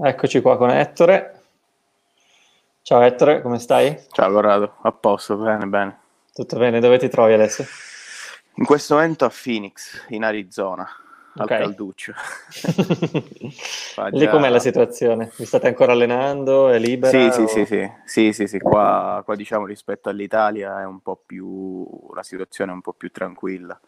Eccoci qua con Ettore. Ciao Ettore, come stai? Ciao Corrado, a posto, bene, bene. Tutto bene, dove ti trovi adesso? In questo momento a Phoenix, in Arizona, Ok. al calduccio. Lì già- com'è la situazione? Vi state ancora allenando? È libera? Sì, sì, o- sì, sì, sì, sì, sì, Qua, qua diciamo rispetto all'Italia è un po' più, la situazione è un po' più tranquilla.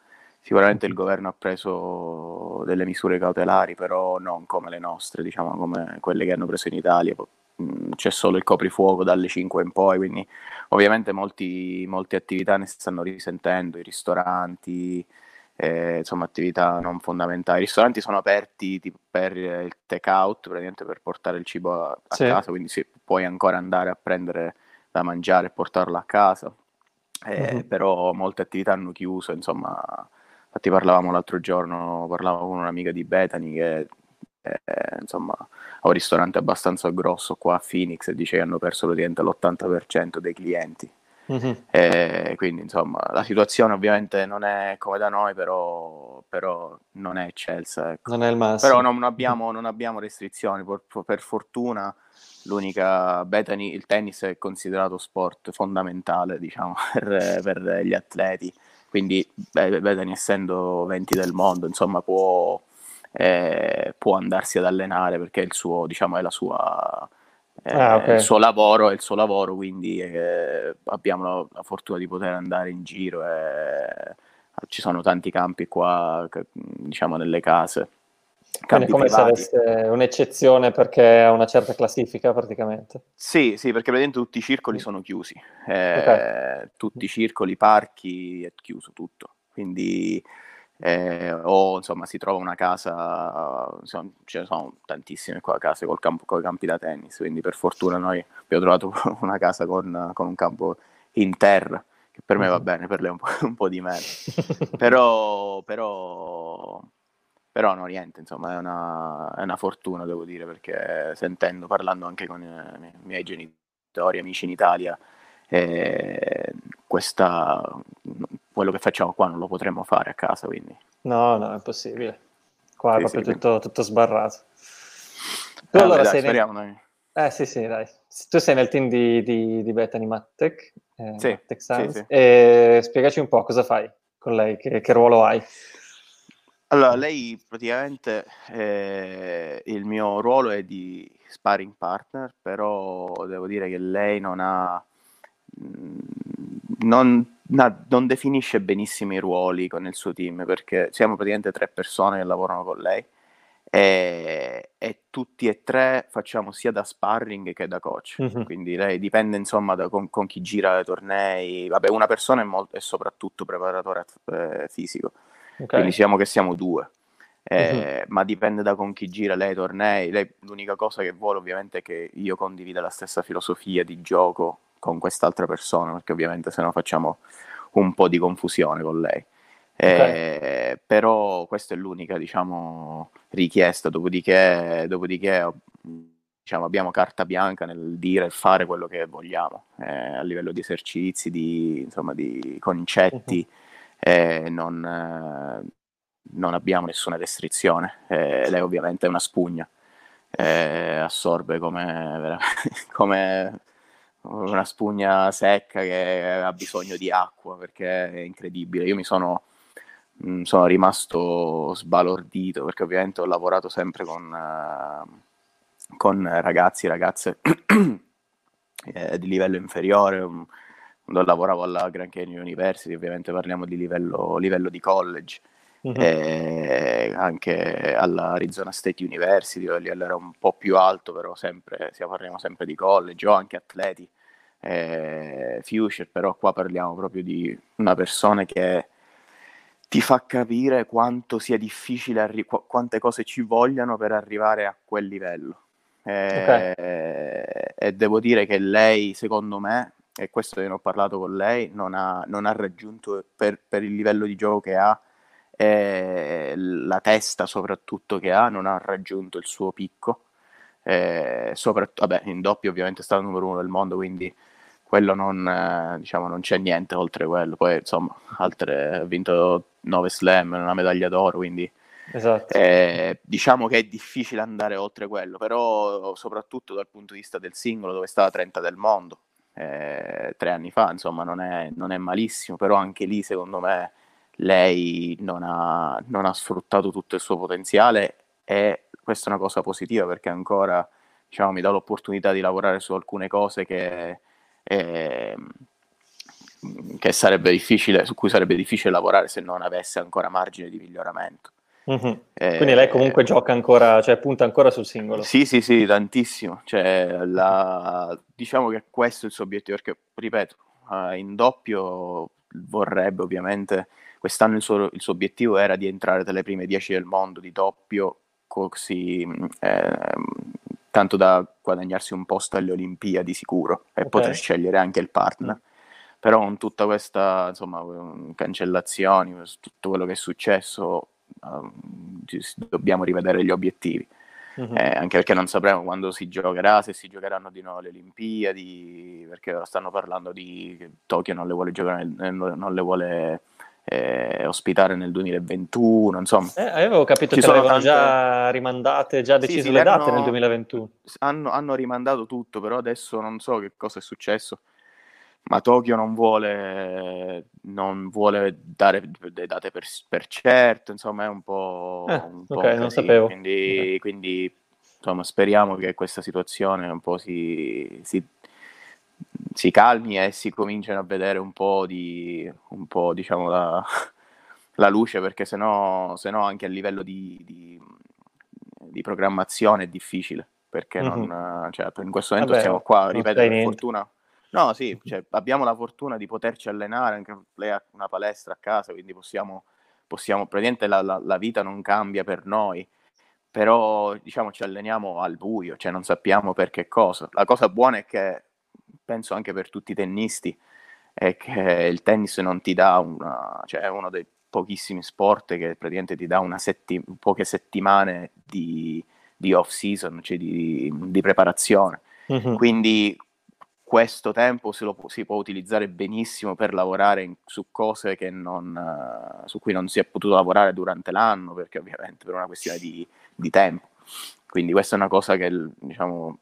Sicuramente il governo ha preso delle misure cautelari, però non come le nostre, diciamo come quelle che hanno preso in Italia. Mm, C'è solo il coprifuoco dalle 5 in poi, quindi ovviamente molti, molte attività ne stanno risentendo, i ristoranti, eh, insomma attività non fondamentali. I ristoranti sono aperti tipo, per il take out, praticamente per portare il cibo a, a Sì. casa, quindi sì, puoi ancora andare a prendere da mangiare e portarlo a casa. Eh, Mhm. Però molte attività hanno chiuso, insomma, infatti parlavamo l'altro giorno, parlavo con un'amica di Bethany che eh, insomma ha un ristorante abbastanza grosso qua a Phoenix e dice che hanno perso praticamente l'80% dei clienti. Mhm. Eh, quindi insomma la situazione ovviamente non è come da noi, però, però non è eccelsa. ecco. Non è il massimo. Però non abbiamo, non abbiamo restrizioni, per, per fortuna l'unica Bethany, il tennis è considerato sport fondamentale diciamo per, per gli atleti, quindi Bethany essendo 20 del mondo insomma può, eh, può andarsi ad allenare perché il suo, diciamo, è la sua... eh, Ah, ok. il suo lavoro è il suo lavoro, quindi eh, abbiamo la, la fortuna di poter andare in giro e ci sono tanti campi qua, diciamo, nelle case. Quindi come se privati. avesse un'eccezione perché ha una certa classifica praticamente. Sì, sì, perché praticamente tutti i circoli Mm. sono chiusi, eh, tutti i circoli, i parchi, è chiuso tutto, quindi eh, o insomma si trova una casa, insomma, ce ne sono tantissime qua case col campo, con i campi da tennis, quindi per fortuna noi abbiamo trovato una casa con, con un campo in terra, che per me va Mhm. bene, per lei un po', un po' di meno, però, però, però no, niente, insomma, è una, è una fortuna, devo dire, perché sentendo, parlando anche con i miei, genitori, amici in Italia, eh, questa, quello che facciamo qua non lo potremmo fare a casa, quindi... No, no, è impossibile. Qua è Sì, proprio sì, tutto, tutto sbarrato. Tu Eh, allora dai, sei nel... speriamo, dai. Eh sì, sì, dai. Tu sei nel team di, di, di Bethany Mattec, eh, Sì, Mattec sì, sì. e spiegaci un po' cosa fai con lei, che, che ruolo hai. Allora, lei praticamente eh, il mio ruolo è di sparring partner, però devo dire che lei non ha, mh, non, non definisce benissimo i ruoli con il suo team, perché siamo praticamente tre persone che lavorano con lei e, e tutti e tre facciamo sia da sparring che da coach. Mhm. Quindi lei dipende insomma da con, con chi gira i tornei. Vabbè, una persona è, molto, è soprattutto preparatore eh, fisico, Ok. quindi siamo che siamo due. Eh, Ma dipende da con chi gira lei i tornei. Lei, l'unica cosa che vuole ovviamente è che io condivida la stessa filosofia di gioco con quest'altra persona, perché ovviamente se no facciamo un po' di confusione con lei. Eh, Però questa è l'unica, diciamo, richiesta, dopodiché, dopodiché diciamo, abbiamo carta bianca nel dire e fare quello che vogliamo eh, a livello di esercizi, di, insomma, di concetti, eh, non, eh, non abbiamo nessuna restrizione. Eh, lei ovviamente è una spugna, eh, assorbe come, come una spugna secca che ha bisogno di acqua perché è incredibile. Io mi sono, mh, sono rimasto sbalordito perché ovviamente ho lavorato sempre con, eh, con ragazzi e ragazze eh, di livello inferiore. um, Quando lavoravo alla Grand Canyon University, ovviamente parliamo di livello, livello di college Mhm. eh, anche all'Arizona State University, dove era un po' più alto, però sempre, parliamo sempre di college o anche atleti eh, future, però qua parliamo proprio di una persona che ti fa capire quanto sia difficile, arri- qu- quante cose ci vogliano per arrivare a quel livello. Eh, E devo dire che lei, secondo me, e questo io ne ho parlato con lei, non ha, non ha raggiunto per, per il livello di gioco che ha e la testa soprattutto che ha, non ha raggiunto il suo picco. Eh, soprattutto, vabbè, in doppio ovviamente è stato il numero uno del mondo, quindi quello non, eh, diciamo, non c'è niente oltre quello. Poi, insomma, altre, ha vinto 9 slam, una medaglia d'oro, quindi esatto. Eh, diciamo che è difficile andare oltre quello, però soprattutto dal punto di vista del singolo dove stava 30 del mondo, eh, tre anni fa, insomma non è, non è, malissimo, però anche lì secondo me lei non ha, non ha sfruttato tutto il suo potenziale e questa è una cosa positiva perché ancora diciamo, mi dà l'opportunità di lavorare su alcune cose che, eh, che sarebbe difficile, su cui sarebbe difficile lavorare se non avesse ancora margine di miglioramento. Mm-hmm. Eh, Quindi lei comunque gioca ancora, cioè punta ancora sul singolo. Sì, sì, sì, tantissimo. Cioè, la... Diciamo che questo è il suo obiettivo, perché, ripeto, in doppio vorrebbe ovviamente, quest'anno il suo, il suo, obiettivo era di entrare tra le prime 10 del mondo di doppio, così eh, tanto da guadagnarsi un posto alle Olimpiadi sicuro e okay. poter scegliere anche il partner. Mm. Però con tutta questa insomma, cancellazioni, tutto quello che è successo, uh, dobbiamo rivedere gli obiettivi. Mm-hmm. Eh, anche perché non sapremo quando si giocherà, se si giocheranno di nuovo le Olimpiadi, perché stanno parlando di Tokyo non le vuole giocare, non le vuole eh, ospitare nel 2021, insomma. Eh, avevo capito che avevano tante... già rimandate, già decise sì, sì, le date hanno, nel 2021. Hanno, hanno, rimandato tutto, però adesso non so che cosa è successo, ma Tokyo non vuole, non vuole dare le date per, per, certo, insomma è un po'... Eh, un po ok, non sapevo. Quindi, okay. quindi, insomma, speriamo che questa situazione un po' si, si si calmi e si cominciano a vedere un po' di, un po', diciamo, la, la luce, perché sennò, sennò anche a livello di, di, di programmazione è difficile, perché mm-hmm. non, cioè, in questo momento Vabbè, siamo qua, ripeto, per fortuna... No, sì, cioè, abbiamo la fortuna di poterci allenare, anche lei ha una palestra a casa, quindi possiamo, possiamo praticamente la, la, la vita non cambia per noi, però diciamo ci alleniamo al buio, cioè non sappiamo per che cosa. La cosa buona è che penso anche per tutti i tennisti, è che il tennis non ti dà una, cioè è uno dei pochissimi sport che praticamente ti dà una setti- poche settimane di, di off season, cioè di, di preparazione. Mm-hmm. Quindi questo tempo lo, si può utilizzare benissimo per lavorare in, su cose non, su cui non si è potuto lavorare durante l'anno, perché ovviamente per una questione di, di tempo. Quindi questa è una cosa che diciamo,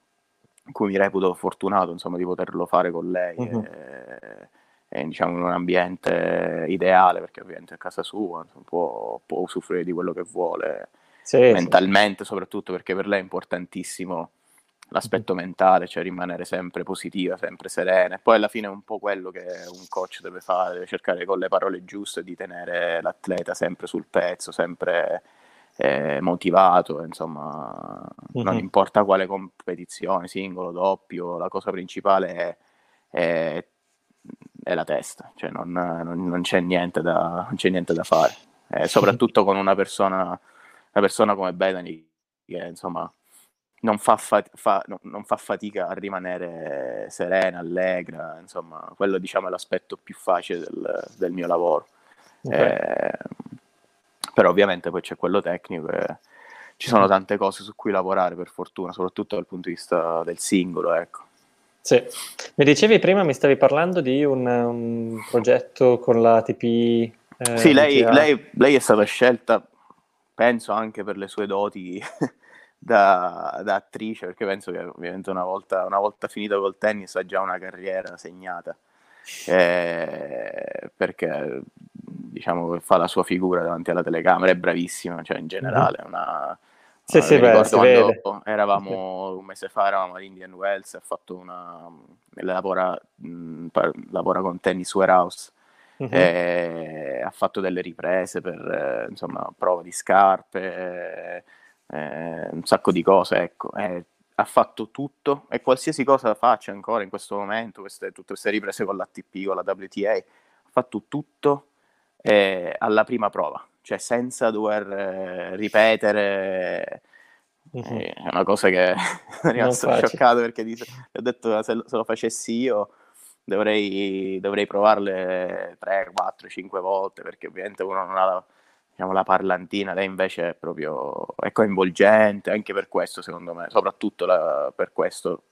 cui mi reputo fortunato insomma, di poterlo fare con lei. Uh-huh. E, e, diciamo in un ambiente ideale perché ovviamente a casa sua insomma, può, può, usufruire di quello che vuole sì, mentalmente sì. soprattutto perché per lei è importantissimo l'aspetto uh-huh. mentale cioè rimanere sempre positiva sempre serena e poi alla fine è un po' quello che un coach deve fare deve cercare con le parole giuste di tenere l'atleta sempre sul pezzo sempre eh, motivato, insomma, mm-hmm. non importa quale competizione, singolo, doppio, la cosa principale è, è, è la testa, cioè non, non, non, c'è da, non, c'è niente da, fare, eh, soprattutto con una persona, una persona come Bethany che insomma non fa, fat- fa, no, non fa, fatica a rimanere serena, allegra, insomma, quello diciamo è l'aspetto più facile del, del mio lavoro. Okay. Eh, però ovviamente poi c'è quello tecnico e ci sono tante cose su cui lavorare per fortuna, soprattutto dal punto di vista del singolo, ecco. Sì, mi dicevi prima, mi stavi parlando di un, un progetto con la TP. Eh, sì, lei, lei, lei, è stata scelta, penso anche per le sue doti da, da attrice, perché penso che ovviamente una volta, una volta finita col tennis ha già una carriera segnata. Eh, perché diciamo fa la sua figura davanti alla telecamera, è bravissima, cioè in generale, una, sì, sì, beh, quando eravamo un mese fa, eravamo all'Indian Wells, ha fatto una lavora, mh, lavora con Tennis Warehouse. Uh-huh. Ha fatto delle riprese per eh, insomma prova di scarpe eh, un sacco di cose ecco e ha fatto tutto e qualsiasi cosa faccia ancora in questo momento queste, tutte queste riprese con l'ATP con la WTA ha fatto tutto eh, alla prima prova, cioè senza dover eh, ripetere. Uh-huh. È una cosa che è rimasto scioccato perché dice, ho detto se, se lo facessi io dovrei, dovrei provarle 3, 4, 5 volte perché ovviamente uno non ha la, diciamo, la parlantina, lei invece è proprio è coinvolgente, anche per questo secondo me, soprattutto la, per questo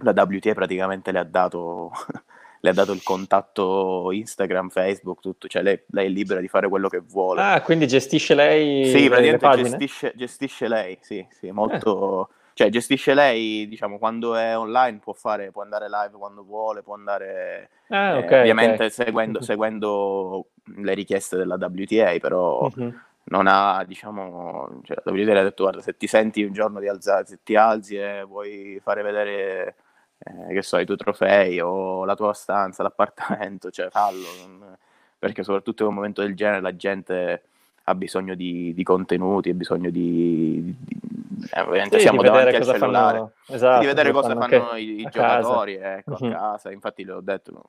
la WTA praticamente le ha dato le ha dato il contatto Instagram, Facebook, tutto, cioè lei, lei, è libera di fare quello che vuole. Ah, quindi gestisce lei Sì, praticamente gestisce, gestisce, lei, sì, sì, molto... Eh. Cioè, gestisce lei, diciamo, quando è online può fare, può andare live quando vuole, può andare... Ah, eh, okay, ovviamente okay. Seguendo, seguendo, le richieste della WTA, però... Uh-huh non ha, diciamo, cioè, la WTA ha detto guarda se ti senti un giorno di alzare, se ti alzi e vuoi fare vedere eh, che so, i tuoi trofei o la tua stanza, l'appartamento, cioè fallo, non... perché soprattutto in un momento del genere la gente ha bisogno di, di contenuti, ha bisogno di... di eh, ovviamente sì, siamo davanti al cellulare, fanno... esatto, di vedere cosa fanno, i, i giocatori ecco, uh-huh. a casa, infatti le ho detto,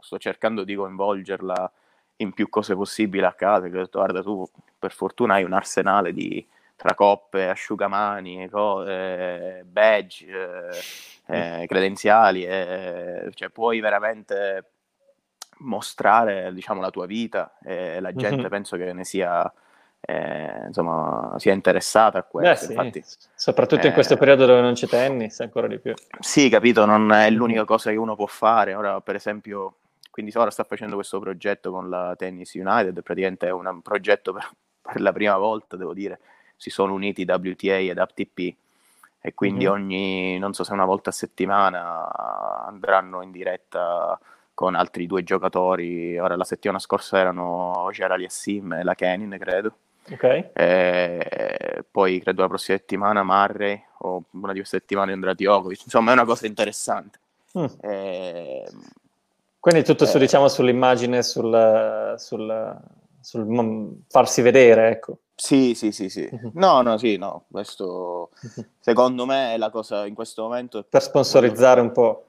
sto cercando di coinvolgerla in più cose possibili a casa, che ho detto guarda tu per fortuna hai un arsenale di tra coppe, asciugamani, co- eh, badge, eh, eh, credenziali, eh, cioè puoi veramente mostrare diciamo, la tua vita e la gente mm-hmm. penso che ne sia, eh, insomma, sia interessata a questo. Beh, sì. Infatti, Soprattutto in questo eh, periodo dove non c'è tennis, ancora di più. Sì, capito, non è l'unica cosa che uno può fare. Ora, per esempio, quindi ora sta facendo questo progetto con la Tennis United, praticamente è un progetto per, per la prima volta, devo dire, si sono uniti WTA ed APTP e quindi mm-hmm. ogni, non so se una volta a settimana andranno in diretta con altri due giocatori. Ora la settimana scorsa erano Gerali e Sim e la Kenin, credo. Okay. E poi credo la prossima settimana Murray o una di queste settimane andrà Djokovic. Insomma, è una cosa interessante. Mm. E... Quindi tutto su, eh... diciamo, sull'immagine, sul, sul, sul farsi vedere, ecco. Sì, sì, sì, sì. Mhm. No, no, sì, no. Questo mhm. secondo me è la cosa in questo momento. Per sponsorizzare un po'.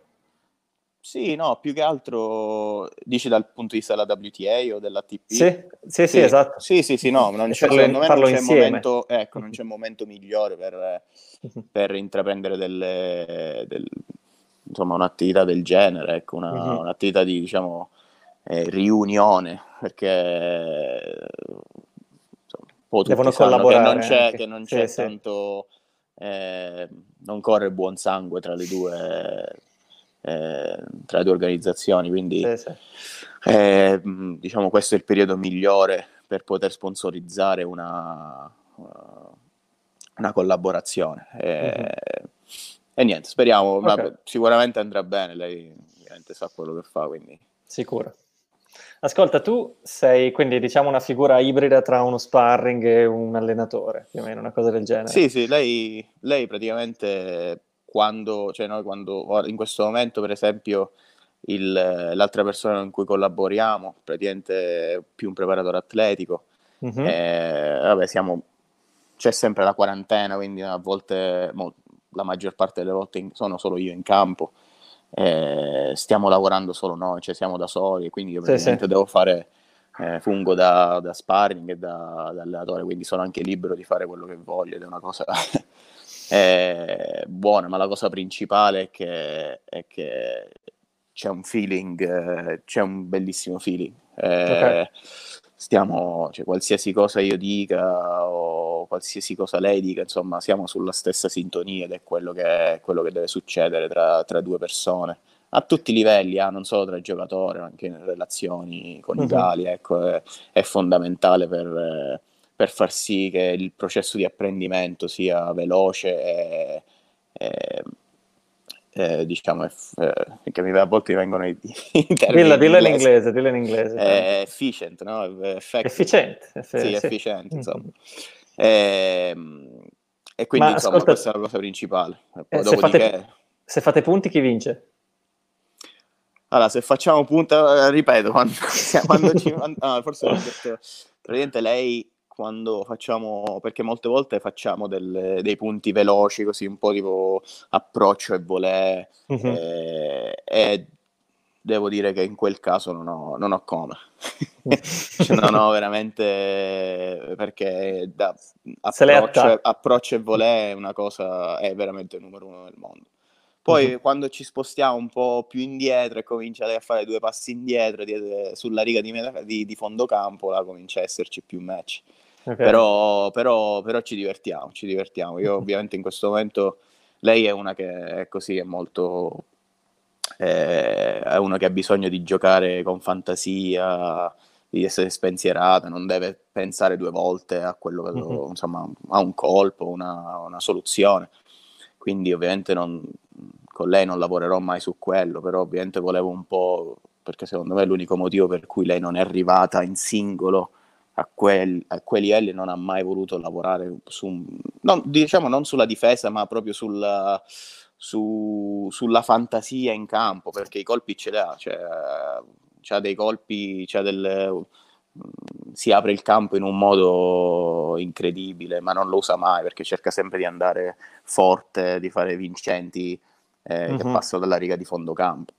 Sì, no, più che altro dici dal punto di vista della WTA o dell'ATP? Sì, sì, sì, sì esatto. Sì, sì, sì, no, non c'è, secondo me non c'è, momento, ecco, non c'è momento migliore per, mhm. per intraprendere delle, del, insomma, un'attività del genere, ecco, una, uh-huh. un'attività di, diciamo, eh, riunione, perché po' tutti Devono collaborare che non c'è, che non c'è sì, tanto, sì. Eh, non corre buon sangue tra le due, eh, tra le due organizzazioni, quindi sì, eh, diciamo questo è il periodo migliore per poter sponsorizzare una, una collaborazione. Mm-hmm. E niente, speriamo, okay. sicuramente andrà bene, lei ovviamente sa quello che fa, quindi... Sicuro. Ascolta, tu sei quindi diciamo una figura ibrida tra uno sparring e un allenatore, più o meno una cosa del genere. Sì, sì, lei, lei praticamente quando, cioè noi quando, in questo momento per esempio il, l'altra persona con cui collaboriamo, praticamente è più un preparatore atletico, mm-hmm. eh, vabbè siamo, c'è sempre la quarantena, quindi a volte, mo, la maggior parte delle volte in, sono solo io in campo eh, stiamo lavorando solo noi, cioè siamo da soli, quindi io praticamente sì, devo fare eh, fungo da, da, sparring e da, da, allenatore, quindi sono anche libero di fare quello che voglio ed è una cosa eh, buona, ma la cosa principale è che, è che c'è un feeling, eh, c'è un bellissimo feeling. Eh, okay stiamo, cioè, qualsiasi cosa io dica o qualsiasi cosa lei dica, insomma, siamo sulla stessa sintonia ed è quello che, quello che deve succedere tra, tra, due persone. A tutti i livelli, ah, non solo tra i giocatori, ma anche in relazioni coniugali, uh-huh. ecco, è, è, fondamentale per, per, far sì che il processo di apprendimento sia veloce e, e eh, diciamo, eh, che a volte vengono i, i termini Dilla, dillo in inglese, dillo in inglese. Eh, efficient, no? Efficiente. Effe- sì, sì, efficiente, insomma. E, ehm, e quindi, Ma, insomma, ascolta, questa è la cosa principale. Eh, se, fate, se fate punti, chi vince? Allora, se facciamo punta, ripeto, quando, quando ci, no, forse detto, praticamente lei quando facciamo, perché molte volte facciamo delle, dei punti veloci, così un po' tipo approccio e volè, uh-huh. e, e, devo dire che in quel caso non ho, non ho come. cioè, non ho veramente, perché da approccio, approccio e volè è una cosa, è veramente il numero uno del mondo. Poi uh-huh. quando ci spostiamo un po' più indietro e comincia a fare due passi indietro di, sulla riga di, di, di fondo campo, là comincia a esserci più match. Okay. Però, però, però, ci divertiamo, ci divertiamo. Io ovviamente in questo momento, lei è una che è così, è molto, eh, è uno che ha bisogno di giocare con fantasia, di essere spensierato, non deve pensare due volte a quello che lo, mm-hmm. insomma, a un colpo, una, una soluzione. Quindi ovviamente non, con lei non lavorerò mai su quello, però ovviamente volevo un po', perché secondo me è l'unico motivo per cui lei non è arrivata in singolo a, quel, a quei livelli, non ha mai voluto lavorare su, non, diciamo non sulla difesa, ma proprio sulla, su, sulla fantasia in campo, perché i colpi ce li ha, cioè, c'ha dei colpi, c'ha delle, si apre il campo in un modo incredibile, ma non lo usa mai perché cerca sempre di andare forte, di fare vincenti eh, uh-huh. che mhm. passano dalla riga di fondo campo.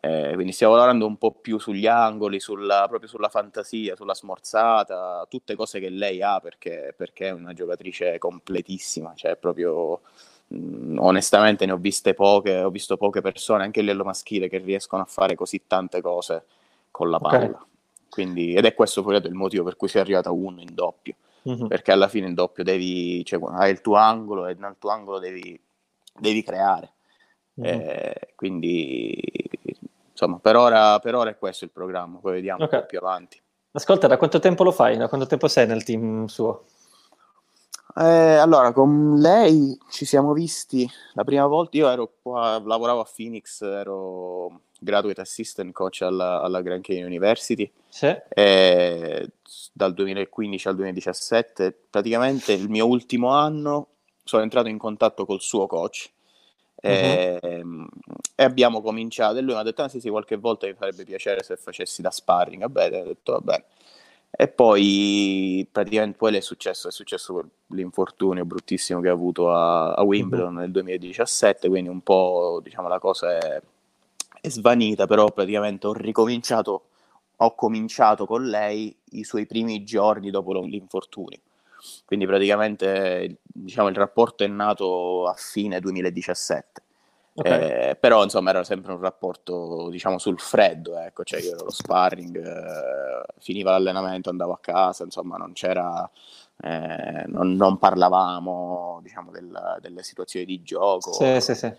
Eh, quindi stiamo lavorando un po' più sugli angoli, sulla, proprio sulla fantasia, sulla smorzata, tutte cose che lei ha perché, perché è una giocatrice completissima, cioè proprio mh, onestamente ne ho viste poche, ho visto poche persone, anche a livello maschile, che riescono a fare così tante cose con la palla. Okay. Quindi, ed è questo poi il motivo per cui sei arrivato a uno in doppio. Mm-hmm. Perché alla fine in doppio devi, cioè, hai il tuo angolo e nel tuo angolo devi, devi creare. Mm-hmm. Eh, quindi, insomma, per ora, per ora, è questo il programma, poi vediamo okay. un po' più avanti. Ascolta, da quanto tempo lo fai? Da quanto tempo sei nel team suo? Eh, allora, con lei ci siamo visti la prima volta. Io ero qua, lavoravo a Phoenix, ero graduate assistant coach alla, alla Grand Canyon University. Sì. E dal 2015 al 2017, praticamente il mio ultimo anno, sono entrato in contatto col suo coach. E, uh-huh. e, abbiamo cominciato e lui mi ha detto ah, sì sì qualche volta mi farebbe piacere se facessi da sparring vabbè ho detto va bene e poi praticamente poi è successo, è successo l'infortunio bruttissimo che ha avuto a, a Wimbledon uh-huh. nel 2017 quindi un po' diciamo la cosa è è svanita, però praticamente ho ricominciato, ho cominciato con lei i suoi primi giorni dopo l'infortunio. Quindi praticamente diciamo, il rapporto è nato a fine 2017. Okay. Eh, però insomma era sempre un rapporto diciamo sul freddo ecco cioè io ero lo sparring eh, finiva l'allenamento andavo a casa insomma non c'era eh, non, non, parlavamo diciamo del, delle situazioni di gioco sì, sì, sì.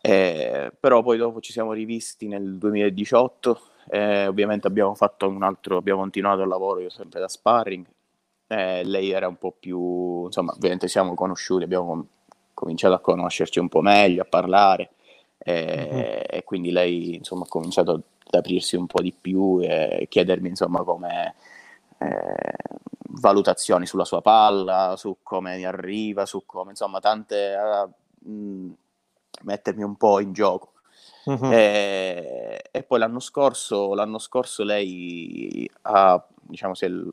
Eh, però poi dopo ci siamo rivisti nel 2018, eh, ovviamente abbiamo fatto un altro, abbiamo continuato il lavoro, io sempre da sparring, eh, lei era un po' più, insomma, ovviamente siamo conosciuti, abbiamo com- cominciato a conoscerci un po' meglio, a parlare, mm-hmm. e quindi lei, insomma, ha cominciato ad aprirsi un po' di più e chiedermi, insomma, come... Eh, valutazioni sulla sua palla, su come arriva, su come, insomma, tante... Uh, mh, mettermi un po' in gioco. Uh-huh. E, e, poi l'anno scorso, l'anno scorso lei ha, diciamo, il,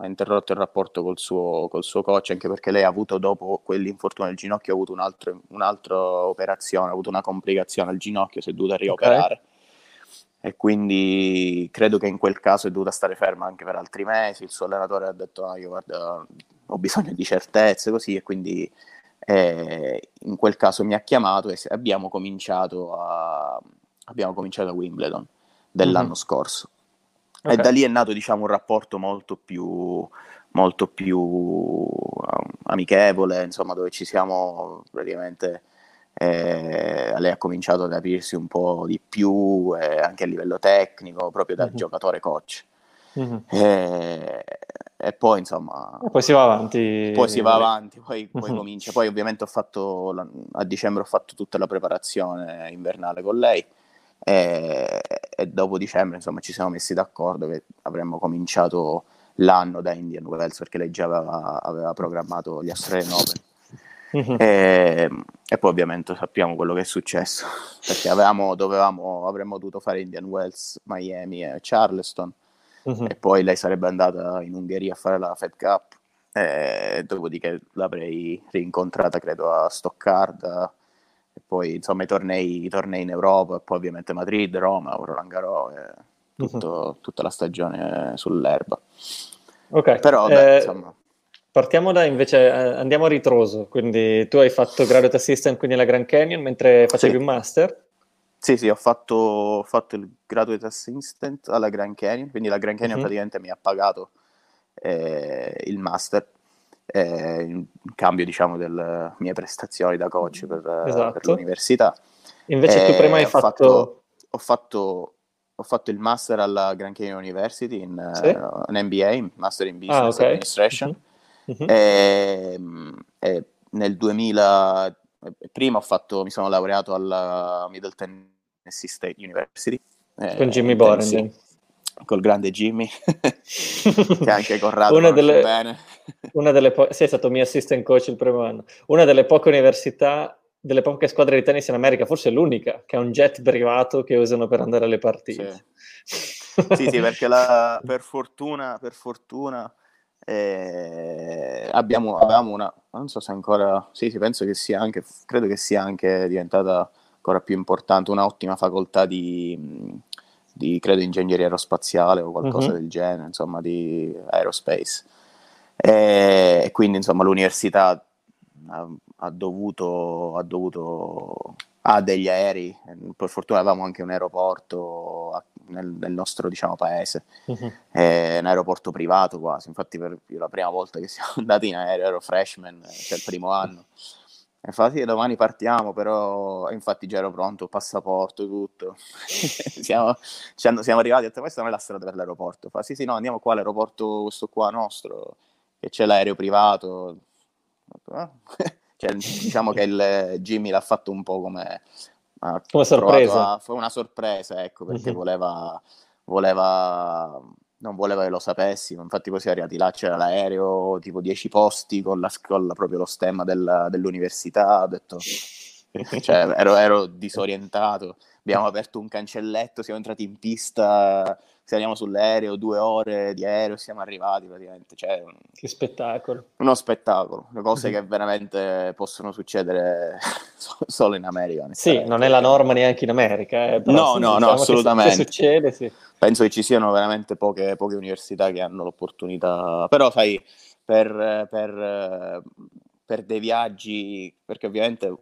ha interrotto il rapporto col suo, col suo, coach, anche perché lei ha avuto dopo quell'infortunio del ginocchio, ha avuto un altro, un'altra operazione, ha avuto una complicazione al ginocchio, si è dovuta rioperare. Okay. E quindi credo che in quel caso è dovuta stare ferma anche per altri mesi. Il suo allenatore ha detto: ah, Io guarda, ho bisogno di certezze, così, e quindi eh, in quel caso mi ha chiamato e abbiamo cominciato a, abbiamo cominciato a Wimbledon dell'anno mm-hmm. scorso. Okay. E da lì è nato diciamo, un rapporto molto più, molto più um, amichevole, insomma, dove ci siamo praticamente. Eh, lei ha cominciato ad aprirsi un po' di più eh, anche a livello tecnico, proprio da mm-hmm. giocatore coach. Mm-hmm. E, e, poi insomma e poi si va avanti poi si va avanti poi, poi mm-hmm. comincia poi ovviamente ho fatto a dicembre ho fatto tutta la preparazione invernale con lei e, e dopo dicembre insomma ci siamo messi d'accordo che avremmo cominciato l'anno da Indian Wells perché lei già aveva, aveva programmato gli Australian Open Mm-hmm. E, e, poi ovviamente sappiamo quello che è successo perché avevamo, dovevamo, avremmo dovuto fare Indian Wells, Miami e Charleston uh-huh. e poi lei sarebbe andata in Ungheria a fare la Fed Cup e dopodiché l'avrei rincontrata credo a Stoccarda poi insomma i tornei, i tornei in Europa e poi ovviamente Madrid, Roma, Roland Garros tutto, uh-huh. tutta la stagione sull'erba ok però beh, eh... insomma Partiamo da invece, eh, andiamo a ritroso, quindi tu hai fatto graduate assistant quindi alla Grand Canyon mentre facevi sì. un master? Sì, sì, ho fatto, ho fatto il graduate assistant alla Grand Canyon, quindi la Grand Canyon mm-hmm. praticamente mi ha pagato eh, il master eh, in cambio, diciamo, delle mie prestazioni da coach per, esatto. per l'università. Invece tu prima hai fatto... fatto... Ho fatto ho fatto il master alla Grand Canyon University in, sì? uh, in MBA, Master in Business ah, okay. Administration. Mm-hmm. E, e, nel 2000, prima ho fatto, mi sono laureato alla Middle Tennessee State University. Eh, con Jimmy Boren. Col grande Jimmy, che anche Corrado una delle, bene. Una delle po- sì, è stato mio assistant coach il primo anno. Una delle poche università delle poche squadre di tennis in America, forse l'unica, che ha un jet privato che usano per andare alle partite. Sì, sì, sì, perché la, per fortuna, per fortuna eh, abbiamo, avevamo una, non so se ancora, sì, sì, penso che sia anche, credo che sia anche diventata ancora più importante, un'ottima facoltà di, di credo, ingegneria aerospaziale o qualcosa mm-hmm. del genere, insomma, di aerospace. E quindi, insomma, l'università ha, ha, dovuto, ha dovuto ha degli aerei, per fortuna avevamo anche un aeroporto nel, nel nostro diciamo, paese, uh-huh. un aeroporto privato quasi, infatti per la prima volta che siamo andati in aereo ero freshman, cioè il primo anno, infatti domani partiamo, però infatti già ero pronto, passaporto, tutto, siamo, siamo, arrivati, ho detto questa non è la strada per l'aeroporto, fa sì sì no andiamo qua all'aeroporto questo qua nostro, che c'è l'aereo privato, Ah. cioè, diciamo che il Jimmy l'ha fatto un po' come, come sorpresa. A, una sorpresa, ecco, perché uh-huh. voleva, voleva, non voleva che lo sapessimo. Infatti, poi siamo arrivati là, c'era l'aereo, tipo 10 posti con, la, con proprio lo stemma del, dell'università. Ho detto, cioè, ero, ero disorientato. Abbiamo aperto un cancelletto, siamo entrati in pista saliamo sull'aereo, due ore di aereo siamo arrivati praticamente. Cioè, che spettacolo. Uno spettacolo, le cose che veramente possono succedere solo in America. Sì, non è la norma neanche in America. Eh, no, sì, no, diciamo no, assolutamente. Se, succede, sì. Penso che ci siano veramente poche, poche università che hanno l'opportunità, però sai, per, per, per dei viaggi, perché ovviamente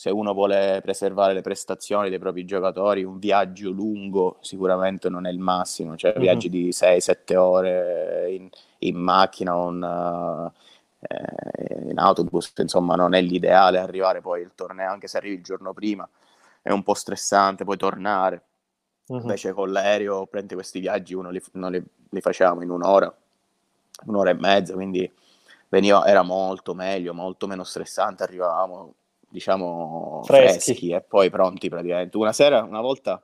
se uno vuole preservare le prestazioni dei propri giocatori, un viaggio lungo sicuramente non è il massimo, cioè mm-hmm. viaggi di 6-7 ore in, in macchina o in, eh, in, autobus, insomma non è l'ideale arrivare poi il torneo, anche se arrivi il giorno prima, è un po' stressante poi tornare. Mm-hmm. Invece con l'aereo, prendi questi viaggi, uno li, li, li facevamo in un'ora, un'ora e mezza, quindi veniva, era molto meglio, molto meno stressante, arrivavamo diciamo freschi. freschi. e poi pronti praticamente. Una sera, una volta,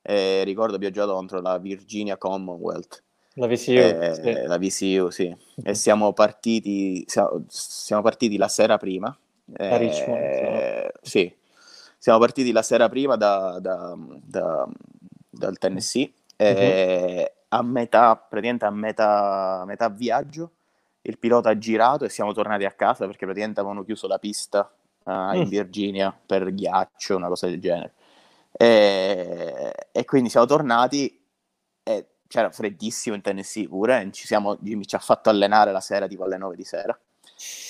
eh, ricordo abbiamo giocato contro la Virginia Commonwealth. La VCU, eh, sì. La VCU, sì. E siamo partiti, siamo partiti la sera prima. Eh, Richmond. Sì. Siamo partiti la sera prima da, da, da, dal Tennessee. Uh-huh. a metà, praticamente a metà, metà viaggio, il pilota ha girato e siamo tornati a casa perché praticamente avevano chiuso la pista uh, in mm. Virginia per ghiaccio, una cosa del genere. E, e quindi siamo tornati e c'era freddissimo in Tennessee pure, ci siamo, Jimmy ci ha fatto allenare la sera tipo alle 9 di sera.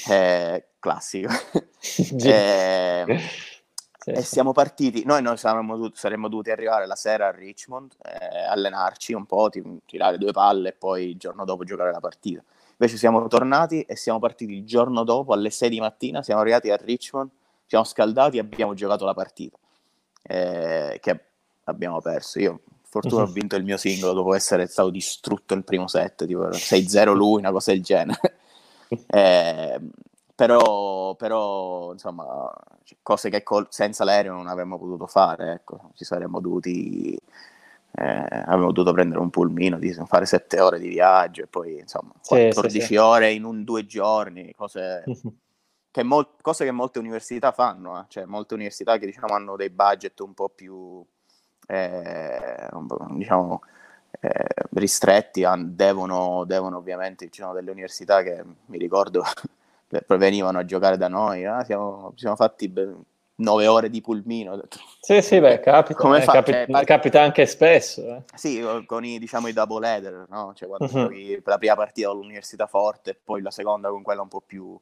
Eh, classico. e, e, siamo partiti, noi, noi saremmo, dovuti, saremmo dovuti arrivare la sera a Richmond, eh, allenarci un po', tirare due palle e poi il giorno dopo giocare la partita. Invece siamo tornati e siamo partiti il giorno dopo alle 6 di mattina, siamo arrivati a Richmond, siamo scaldati e abbiamo giocato la partita, eh, che abbiamo perso. Io fortuna ho mhm. vinto il mio singolo dopo essere stato distrutto il primo set, tipo 6-0 lui, una cosa del genere. eh, però, però, insomma, cose che col- senza l'aereo non avremmo potuto fare, ecco, ci saremmo dovuti eh, avevo dovuto prendere un pulmino, di fare sette ore di viaggio e poi insomma 14 sì, sì, ore in un due giorni, cose che, mol- cose che molte università fanno, eh. cioè molte università che diciamo hanno dei budget un po' più eh, diciamo eh, ristretti, an- devono, devono, ovviamente, ci sono delle università che mi ricordo venivano a giocare da noi, no? siamo, siamo fatti be- 9 ore di pulmino. Sì, sì, beh, capita, Come eh, capi- cioè, par- capita anche spesso. Eh. Sì, con i, diciamo, i double header, no? Cioè, quando uh-huh. la prima partita con l'università forte e poi la seconda con quella un po' più,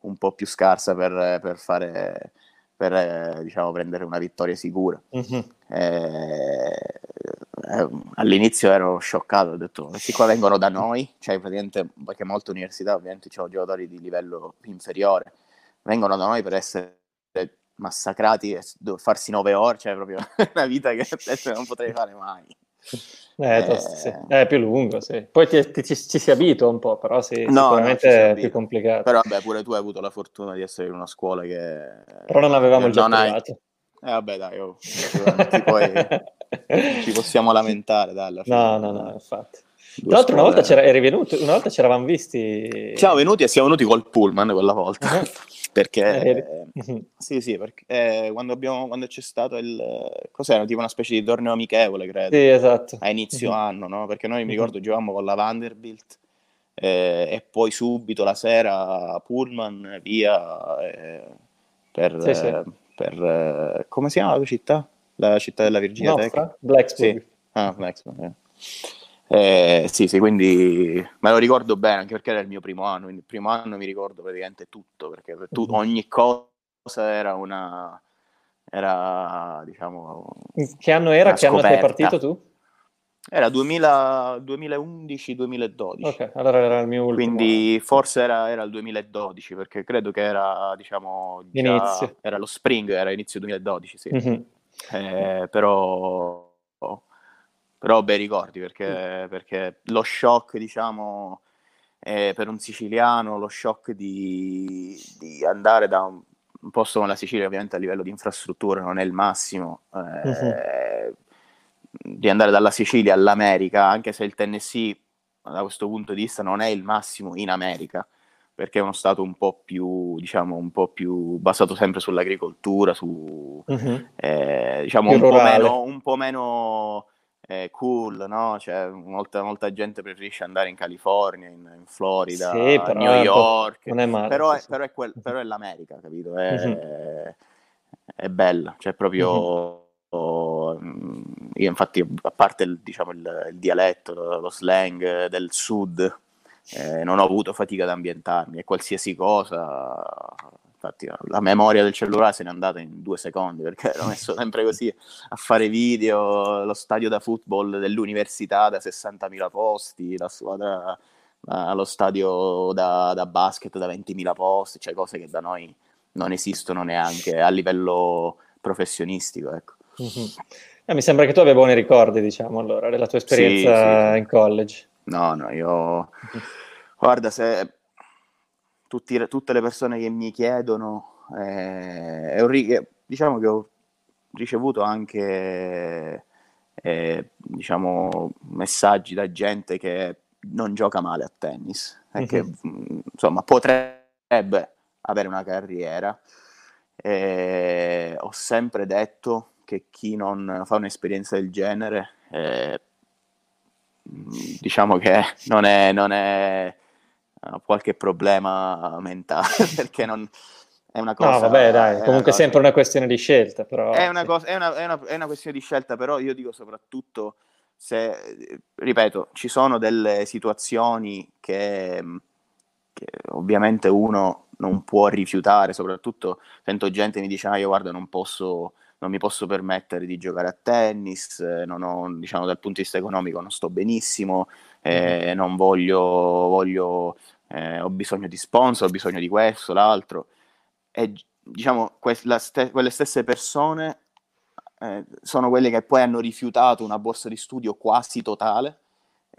un po più scarsa per, per, fare, per diciamo, prendere una vittoria sicura. Uh-huh. Eh, all'inizio ero scioccato, ho detto, questi qua vengono da noi, cioè praticamente, perché molte università ovviamente hanno giocatori di livello inferiore, vengono da noi per essere massacrati e farsi nove ore, cioè proprio una vita che adesso non potrei fare mai. Eh, eh, tosto, sì. è più lungo, sì. Poi ti, ti, ci, ci, si abitua un po', però sì, no, sicuramente no, è più complicato. Però vabbè, pure tu hai avuto la fortuna di essere in una scuola che... Però non avevamo già non hai... Eh vabbè dai, oh, poi ci possiamo lamentare, dai. No, no, no, infatti. Tra l'altro una volta, eri venuto, una volta ci eravamo visti... Siamo venuti e siamo venuti col pullman quella volta. Uh-huh. Perché, eh, uh-huh. sì, sì, perché eh, quando, abbiamo, quando c'è stato il, cos'era, tipo una specie di torneo amichevole, credo, sì, esatto. a inizio uh-huh. anno, no? Perché noi, mi ricordo, giocavamo con la Vanderbilt eh, e poi subito la sera Pullman via eh, per, sì, sì. per eh, come si chiama la città? La città della Virginia Tech? Blacksburg. Sì. Ah, Blacksburg, eh. Eh, sì, sì, quindi me lo ricordo bene anche perché era il mio primo anno. Quindi il primo anno mi ricordo praticamente tutto perché tu, mm-hmm. ogni cosa era una. Era diciamo. Che anno era? Che anno sei partito tu? Era 2011-2012. Ok, allora era il mio ultimo. Quindi forse era, era, il 2012 perché credo che era, diciamo, inizio. era lo spring, era inizio 2012, sì. Mm-hmm. Eh, però però bei ricordi perché, perché lo shock, diciamo, eh, per un siciliano, lo shock di, di andare da un, un, posto come la Sicilia, ovviamente a livello di infrastrutture non è il massimo, eh, uh-huh. di andare dalla Sicilia all'America, anche se il Tennessee da questo punto di vista non è il massimo in America, perché è uno stato un po' più, diciamo, un po' più basato sempre sull'agricoltura, su, uh-huh. eh, diciamo, un po, meno, un po' meno eh, cool, no? Cioè, molta, molta, gente preferisce andare in California, in, in Florida, sì, a New York. Non è male, però, è, però, è quel, però, è, l'America, capito? È, mm-hmm. è bella, cioè proprio... Mm-hmm. io infatti, a parte il, diciamo, il, il dialetto, lo, lo, slang del sud, eh, non ho avuto fatica ad ambientarmi e qualsiasi cosa Infatti la memoria del cellulare se n'è andata in due secondi perché ero messo sempre così a fare video, lo stadio da football dell'università da 60.000 posti, la squadra allo stadio da, da, basket da 20.000 posti, cioè cose che da noi non esistono neanche a livello professionistico. Ecco. Mm-hmm. Eh, mi sembra che tu abbia buoni ricordi, diciamo, allora, della tua esperienza sì, sì. in college. No, no, io... Guarda, se tutti, tutte le persone che mi chiedono, eh, un, diciamo che ho ricevuto anche eh, diciamo, messaggi da gente che non gioca male a tennis e mm-hmm. che insomma potrebbe avere una carriera. Eh, ho sempre detto che chi non fa un'esperienza del genere, eh, diciamo che non è, non è qualche problema mentale perché non è una cosa. No, vabbè, dai, comunque è sempre una questione di scelta, però. È una, cosa, è, una, è, una, è una questione di scelta, però io dico soprattutto se, ripeto, ci sono delle situazioni che, che, ovviamente uno non può rifiutare, soprattutto sento gente che mi dice, ah, io guarda, non posso, non mi posso permettere di giocare a tennis, non ho, diciamo, dal punto di vista economico non sto benissimo, eh, non voglio, voglio eh, ho bisogno di sponsor, ho bisogno di questo, l'altro. E diciamo, que- st- quelle stesse persone eh, sono quelle che poi hanno rifiutato una borsa di studio quasi totale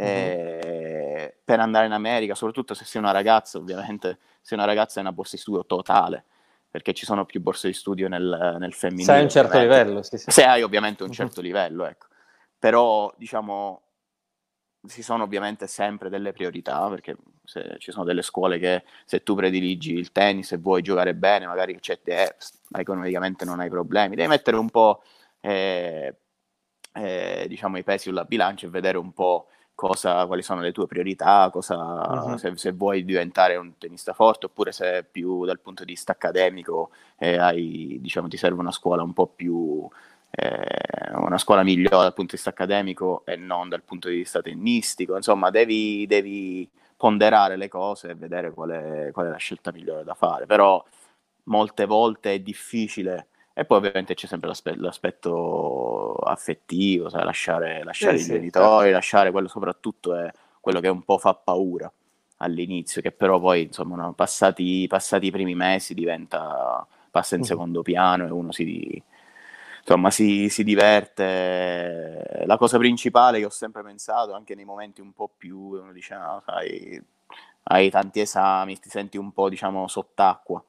mm-hmm. per andare in America, soprattutto se sei una ragazza, ovviamente se una ragazza è una borsa di studio totale perché ci sono più borse di studio nel, nel femminile. Se hai un certo ovviamente. livello, sì, sì. Se hai ovviamente un mhm. certo livello, ecco. Però, diciamo, ci sono ovviamente sempre delle priorità, perché se, ci sono delle scuole che se tu prediligi il tennis e vuoi giocare bene, magari c'è te, economicamente non hai problemi, devi mettere un po' eh, eh, diciamo i pesi sulla bilancia e vedere un po' cosa, quali sono le tue priorità, cosa, uh-huh. se, se, vuoi diventare un tennista forte oppure se più dal punto di vista accademico eh, hai, diciamo, ti serve una scuola un po' più eh, una scuola migliore dal punto di vista accademico e non dal punto di vista tennistico. Insomma, devi, devi ponderare le cose e vedere qual è, qual è, la scelta migliore da fare. Però molte volte è difficile. E poi ovviamente c'è sempre l'aspe- l'aspetto affettivo, sai, lasciare, lasciare eh, i sì, genitori, certo. lasciare quello soprattutto è quello che un po' fa paura all'inizio, che però poi insomma no, passati, passati, i primi mesi diventa, passa in secondo piano e uno si, insomma, si, si, diverte. La cosa principale che ho sempre pensato, anche nei momenti un po' più, uno dice, sai, hai tanti esami, ti senti un po', diciamo, sott'acqua.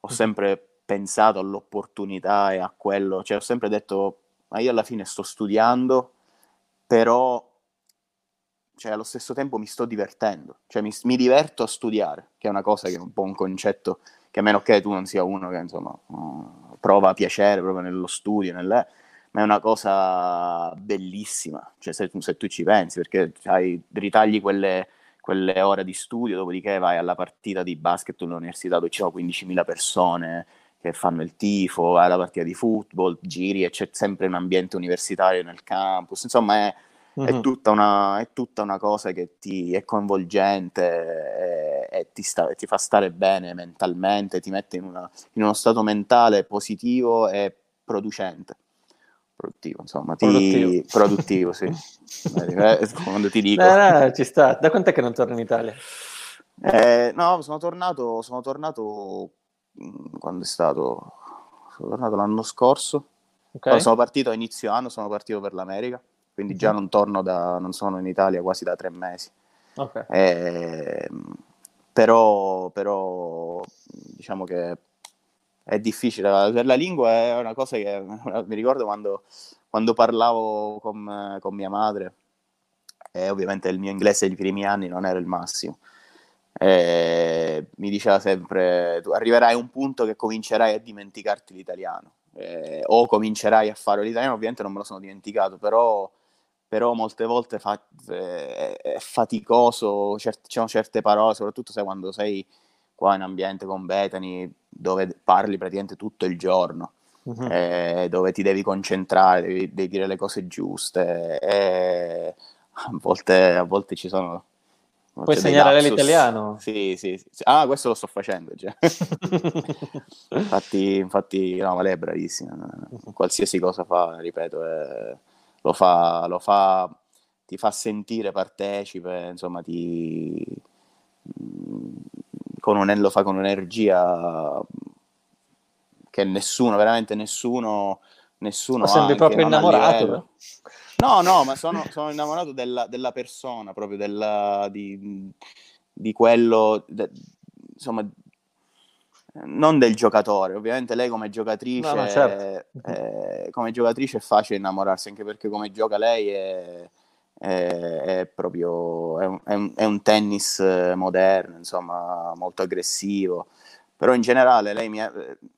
Ho sempre pensato all'opportunità e a quello, cioè ho sempre detto, ma io alla fine sto studiando, però cioè, allo stesso tempo mi sto divertendo, cioè mi, mi, diverto a studiare, che è una cosa che è un po' un concetto che a meno che tu non sia uno che insomma prova piacere proprio nello studio, nelle, ma è una cosa bellissima, cioè se, se tu ci pensi, perché hai, ritagli quelle, quelle, ore di studio, dopodiché vai alla partita di basket all'università dove ci sono 15.000 persone che fanno il tifo, vai alla partita di football, giri e c'è sempre un ambiente universitario nel campus, insomma è Mm-hmm. È, tutta una, è, tutta una, cosa che ti è coinvolgente e, e ti, sta, ti, fa stare bene mentalmente, ti mette in, una, in, uno stato mentale positivo e producente. Produttivo, insomma, ti... produttivo, produttivo sì. Eh, quando ti dico. No, no, ci sta. Da quant'è che non torni in Italia? Eh, no, sono tornato, sono tornato quando è stato? Sono tornato l'anno scorso. Okay. sono partito a inizio anno, sono partito per l'America quindi già non torno da, non sono in Italia quasi da tre mesi. Okay. Eh, però, però diciamo che è difficile, per la lingua è una cosa che mi ricordo quando, quando parlavo con, con, mia madre e ovviamente il mio inglese dei primi anni non era il massimo. E mi diceva sempre tu arriverai a un punto che comincerai a dimenticarti l'italiano eh, o comincerai a fare l'italiano ovviamente non me lo sono dimenticato però però molte volte fa, eh, è faticoso, cert- ci sono certe parole, soprattutto se quando sei qua in ambiente con Bethany, dove parli praticamente tutto il giorno, uh-huh. eh, dove ti devi concentrare, devi, devi, dire le cose giuste, e a volte, a volte ci sono... Puoi segnare l'italiano? Sì, sì, sì, Ah, questo lo sto facendo già. infatti, infatti, no, ma lei è bravissima. Qualsiasi cosa fa, ripeto, è lo fa, lo fa, ti fa sentire partecipe, insomma, ti, con un, lo fa con un'energia che nessuno, veramente nessuno, nessuno ma sembri proprio innamorato. No, no, ma sono, sono innamorato della, della, persona, proprio della, di, di quello, de, insomma, non del giocatore, ovviamente lei come giocatrice, no, no, certo. è, come giocatrice è facile innamorarsi, anche perché come gioca lei è, è, è proprio è un, è un, tennis moderno, insomma, molto aggressivo. Però in generale lei mi ha,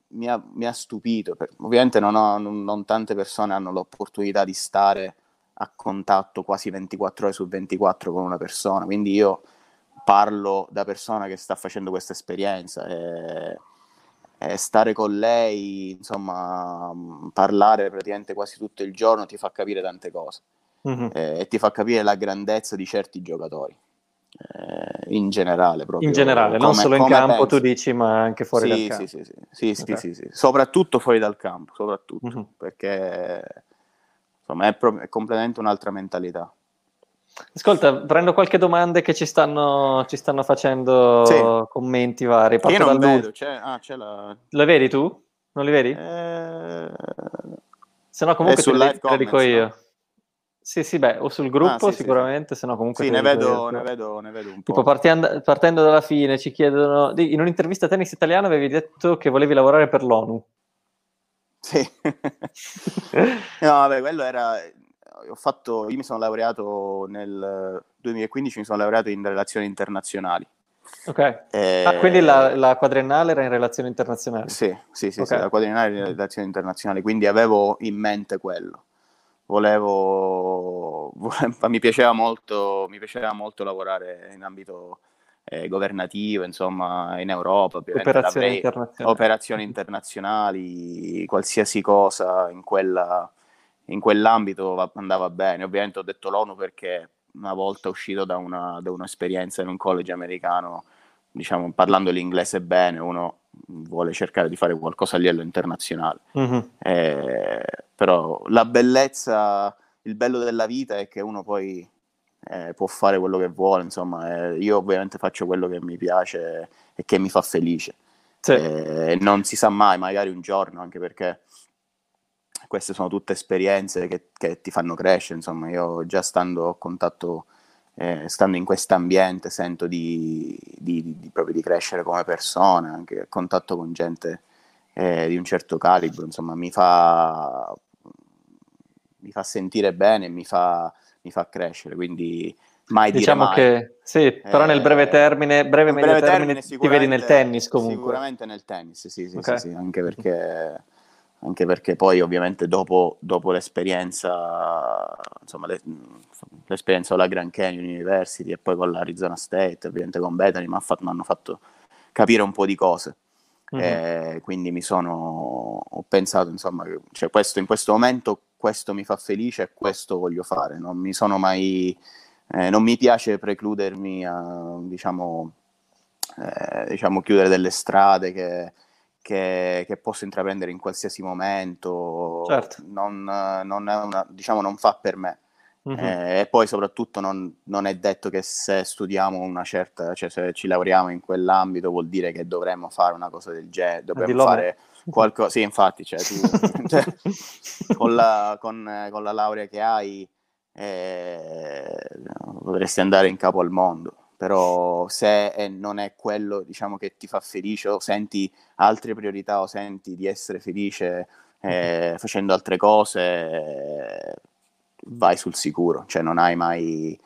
mi ha, mi ha stupito. Ovviamente non, ho, non, non tante persone hanno l'opportunità di stare a contatto quasi 24 ore su 24 con una persona, quindi io parlo da persona che sta facendo questa esperienza e, e, stare con lei, insomma, parlare praticamente quasi tutto il giorno ti fa capire tante cose mm-hmm. e, e, ti fa capire la grandezza di certi giocatori. Eh, in generale, proprio. In generale, come, non solo in campo, pensi. tu dici, ma anche fuori sì, dal campo. Sì, sì, sì, okay. sì, sì, soprattutto fuori dal campo, soprattutto, mm-hmm. perché insomma è, pro- è completamente un'altra mentalità. Ascolta, prendo qualche domanda che ci stanno, ci stanno facendo sì. commenti vari. Parto Io non vedo, c'è, ah, c'è la... La vedi tu? Non li vedi? Eh... Se no comunque te li, te dico io. No? Sì, sì, beh, o sul gruppo ah, sì, sicuramente, sì. se no comunque... Sì, ne vedo, ne, vedo, ne vedo, un po'. Tipo, partendo, partendo dalla fine, ci chiedono... In un'intervista a Tennis Italiano avevi detto che volevi lavorare per l'ONU. Sì. no, vabbè, quello era fatto, io mi sono laureato nel 2015, mi sono laureato in relazioni internazionali. Ok. Eh, ah, quindi la, la, quadriennale era in relazioni internazionali? Sì, sì, sì, okay. sì, la quadriennale era in relazioni internazionali, quindi avevo in mente quello. Volevo, volevo mi, piaceva molto, mi piaceva molto lavorare in ambito eh, governativo, insomma, in Europa. Operazioni internazionali. operazioni internazionali, qualsiasi cosa in quella in quell'ambito andava bene. Ovviamente ho detto l'ONU perché una volta uscito da, una, da un'esperienza in un college americano, diciamo, parlando l'inglese bene, uno vuole cercare di fare qualcosa a livello internazionale. Mm-hmm. Eh, però la bellezza, il bello della vita è che uno poi eh, può fare quello che vuole, insomma, eh, io ovviamente faccio quello che mi piace e che mi fa felice. Sì. Eh, non si sa mai, magari un giorno, anche perché queste sono tutte esperienze che, che ti fanno crescere. Insomma, io già stando a contatto, eh, stando in questo ambiente, sento di, di, di, proprio di crescere come persona, anche a contatto con gente eh, di un certo calibro. Insomma, mi fa, mi fa sentire bene, mi fa, mi fa crescere. Quindi mai diciamo mai. che sì, però nel breve eh, termine, breve, breve termine, termine ti vedi nel tennis comunque. Sicuramente nel tennis, sì, sì, okay. sì, sì anche perché anche perché poi ovviamente dopo, dopo l'esperienza, insomma, le, l'esperienza con la Grand Canyon University e poi con l'Arizona State, ovviamente con Bethany, mi hanno fatto capire un po' di cose. Mm-hmm. quindi mi sono, ho pensato, insomma, che, cioè questo, in questo momento questo mi fa felice e questo voglio fare. Non mi sono mai, eh, non mi piace precludermi a, diciamo, eh, diciamo, chiudere delle strade che che, che, posso intraprendere in qualsiasi momento, certo. non, non, una, diciamo, non, fa per me. Mm-hmm. Eh, e poi soprattutto non, non, è detto che se studiamo una certa, cioè se ci laureamo in quell'ambito vuol dire che dovremmo fare una cosa del genere, dovremmo fare qualcosa, sì infatti, cioè, tu, cioè, con, la, con, con, la, laurea che hai eh, potresti andare in capo al mondo però se non è quello diciamo, che ti fa felice o senti altre priorità o senti di essere felice eh, facendo altre cose, eh, vai sul sicuro, cioè non hai mai...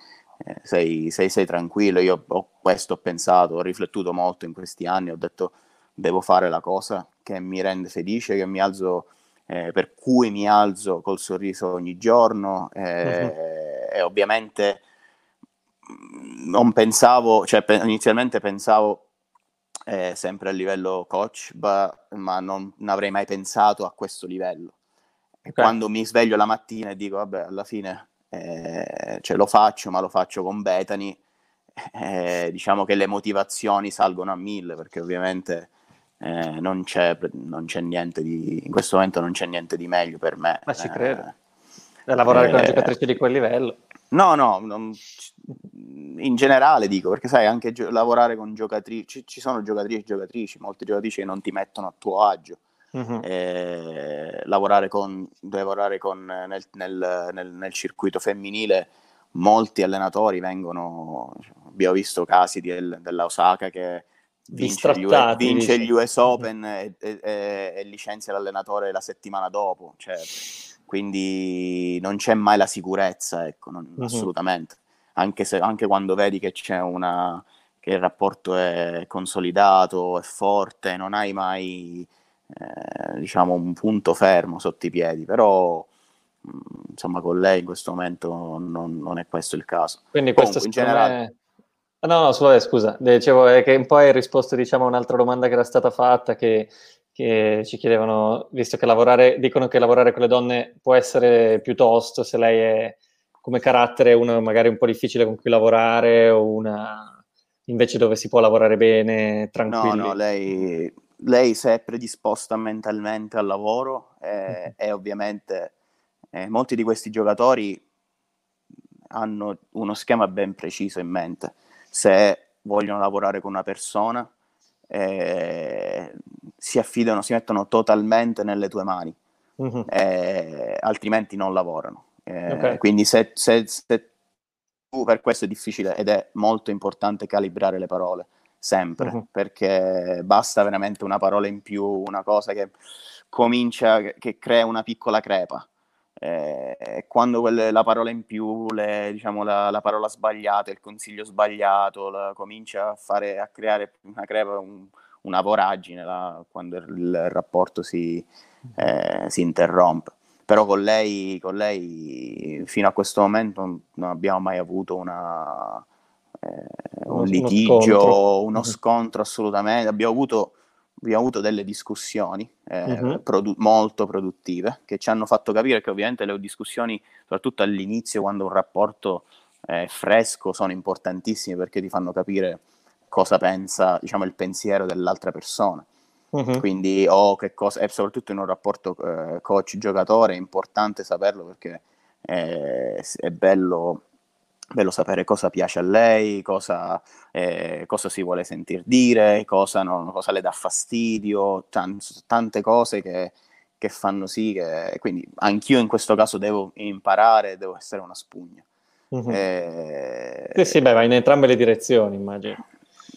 Eh, sei, sei, sei, tranquillo, io ho questo ho pensato, ho riflettuto molto in questi anni, ho detto devo fare la cosa che mi rende felice, che mi alzo, eh, per cui mi alzo col sorriso ogni giorno uh-huh. e ovviamente non pensavo, cioè inizialmente pensavo eh, sempre a livello coach, ma, ma non, non, avrei mai pensato a questo livello. E okay. quando mi sveglio la mattina e dico, vabbè, alla fine eh, ce lo faccio, ma lo faccio con Betani, eh, diciamo che le motivazioni salgono a mille, perché ovviamente eh, non c'è, non, c'è, niente di, in questo momento non c'è niente di meglio per me. Ma ci credo. Eh, lavorare con una eh, giocatrice di quel livello. No, no, non, in generale dico, perché sai, anche gio- lavorare con giocatrici, ci sono giocatrici e giocatrici, molte giocatrici che non ti mettono a tuo agio. Uh-huh. Eh, lavorare con, lavorare con nel, nel, nel, nel, circuito femminile, molti allenatori vengono, abbiamo visto casi di, della Osaka che vince, gli, US, vince gli US Open e, e, e, e licenzia l'allenatore la settimana dopo. Cioè, quindi non c'è mai la sicurezza, ecco, non, uh-huh. assolutamente. Anche, se, anche quando vedi che c'è una che il rapporto è consolidato, è forte, non hai mai eh, diciamo un punto fermo sotto i piedi, però mm, insomma con lei in questo momento non, non è questo il caso. Quindi questo in generale... Me... No, no, scusa, dicevo è che un po' hai risposto diciamo, a un'altra domanda che era stata fatta, che che ci chiedevano, visto che lavorare, dicono che lavorare con le donne può essere piuttosto, se lei è come carattere una magari un po' difficile con cui lavorare o una invece dove si può lavorare bene, tranquillo. No, no, lei, lei se è predisposta mentalmente al lavoro eh, e ovviamente eh, molti di questi giocatori hanno uno schema ben preciso in mente. Se vogliono lavorare con una persona, eh, si affidano, si mettono totalmente nelle tue mani, uh-huh. eh, altrimenti non lavorano. Eh, okay. Quindi se, se, se, tu per questo è difficile ed è molto importante calibrare le parole sempre, uh-huh. perché basta veramente una parola in più, una cosa che comincia, che crea una piccola crepa. Eh, quando quelle, la parola in più, le, diciamo, la, la, parola sbagliata, il consiglio sbagliato, la, comincia a, fare, a creare una crepa, un, una voragine la, quando il rapporto si, eh, si, interrompe. Però con lei, con lei fino a questo momento non abbiamo mai avuto una, eh, un litigio, uno scontro. uno scontro assolutamente. Abbiamo avuto abbiamo avuto delle discussioni eh, uh-huh. produ- molto produttive che ci hanno fatto capire che ovviamente le discussioni, soprattutto all'inizio, quando un rapporto è fresco, sono importantissime perché ti fanno capire cosa pensa, diciamo, il pensiero dell'altra persona. Uh-huh. Quindi, o oh, che cosa, e soprattutto in un rapporto eh, coach-giocatore è importante saperlo perché eh, è bello bello sapere cosa piace a lei, cosa, eh, cosa si vuole sentir dire, cosa, non, cosa le dà fastidio, tan- tante cose che, che, fanno sì che... Quindi anch'io in questo caso devo imparare, devo essere una spugna. Mm-hmm. Eh... Sì, sì, beh, va in entrambe le direzioni, immagino.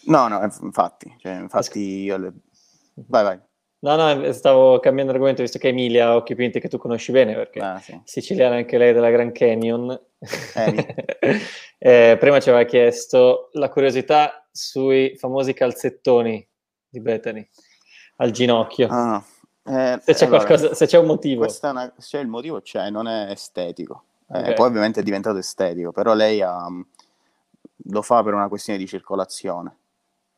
No, no, infatti, cioè, infatti io le... Vai, vai. No, no, stavo cambiando argomento visto che Emilia Occhi Pinti che tu conosci bene perché ah, sì. siciliana anche lei della Grand Canyon. Eh, eh, prima ci aveva chiesto la curiosità sui famosi calzettoni di Bethany al ginocchio. Ah, eh, se, c'è allora, qualcosa, se c'è un motivo. Una, c'è il motivo, c'è, non è estetico. Eh, okay. poi ovviamente è diventato estetico, però lei ha, lo fa per una questione di circolazione.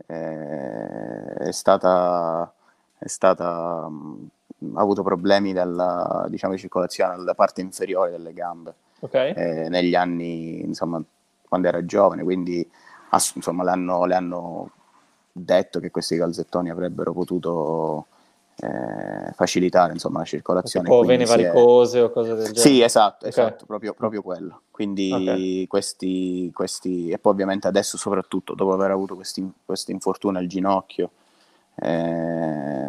Eh, è stata è stata, mh, ha avuto problemi della diciamo, di circolazione alla parte inferiore delle gambe okay. eh, negli anni, insomma, quando era giovane, quindi ass- insomma, le hanno detto che questi calzettoni avrebbero potuto eh, facilitare insomma, la circolazione. Tipo vene varicose è... o cose del genere? Sì, esatto, okay. esatto proprio, proprio, quello. Quindi okay. questi, questi, e poi ovviamente adesso soprattutto dopo aver avuto questi, questi infortuni al ginocchio, eh,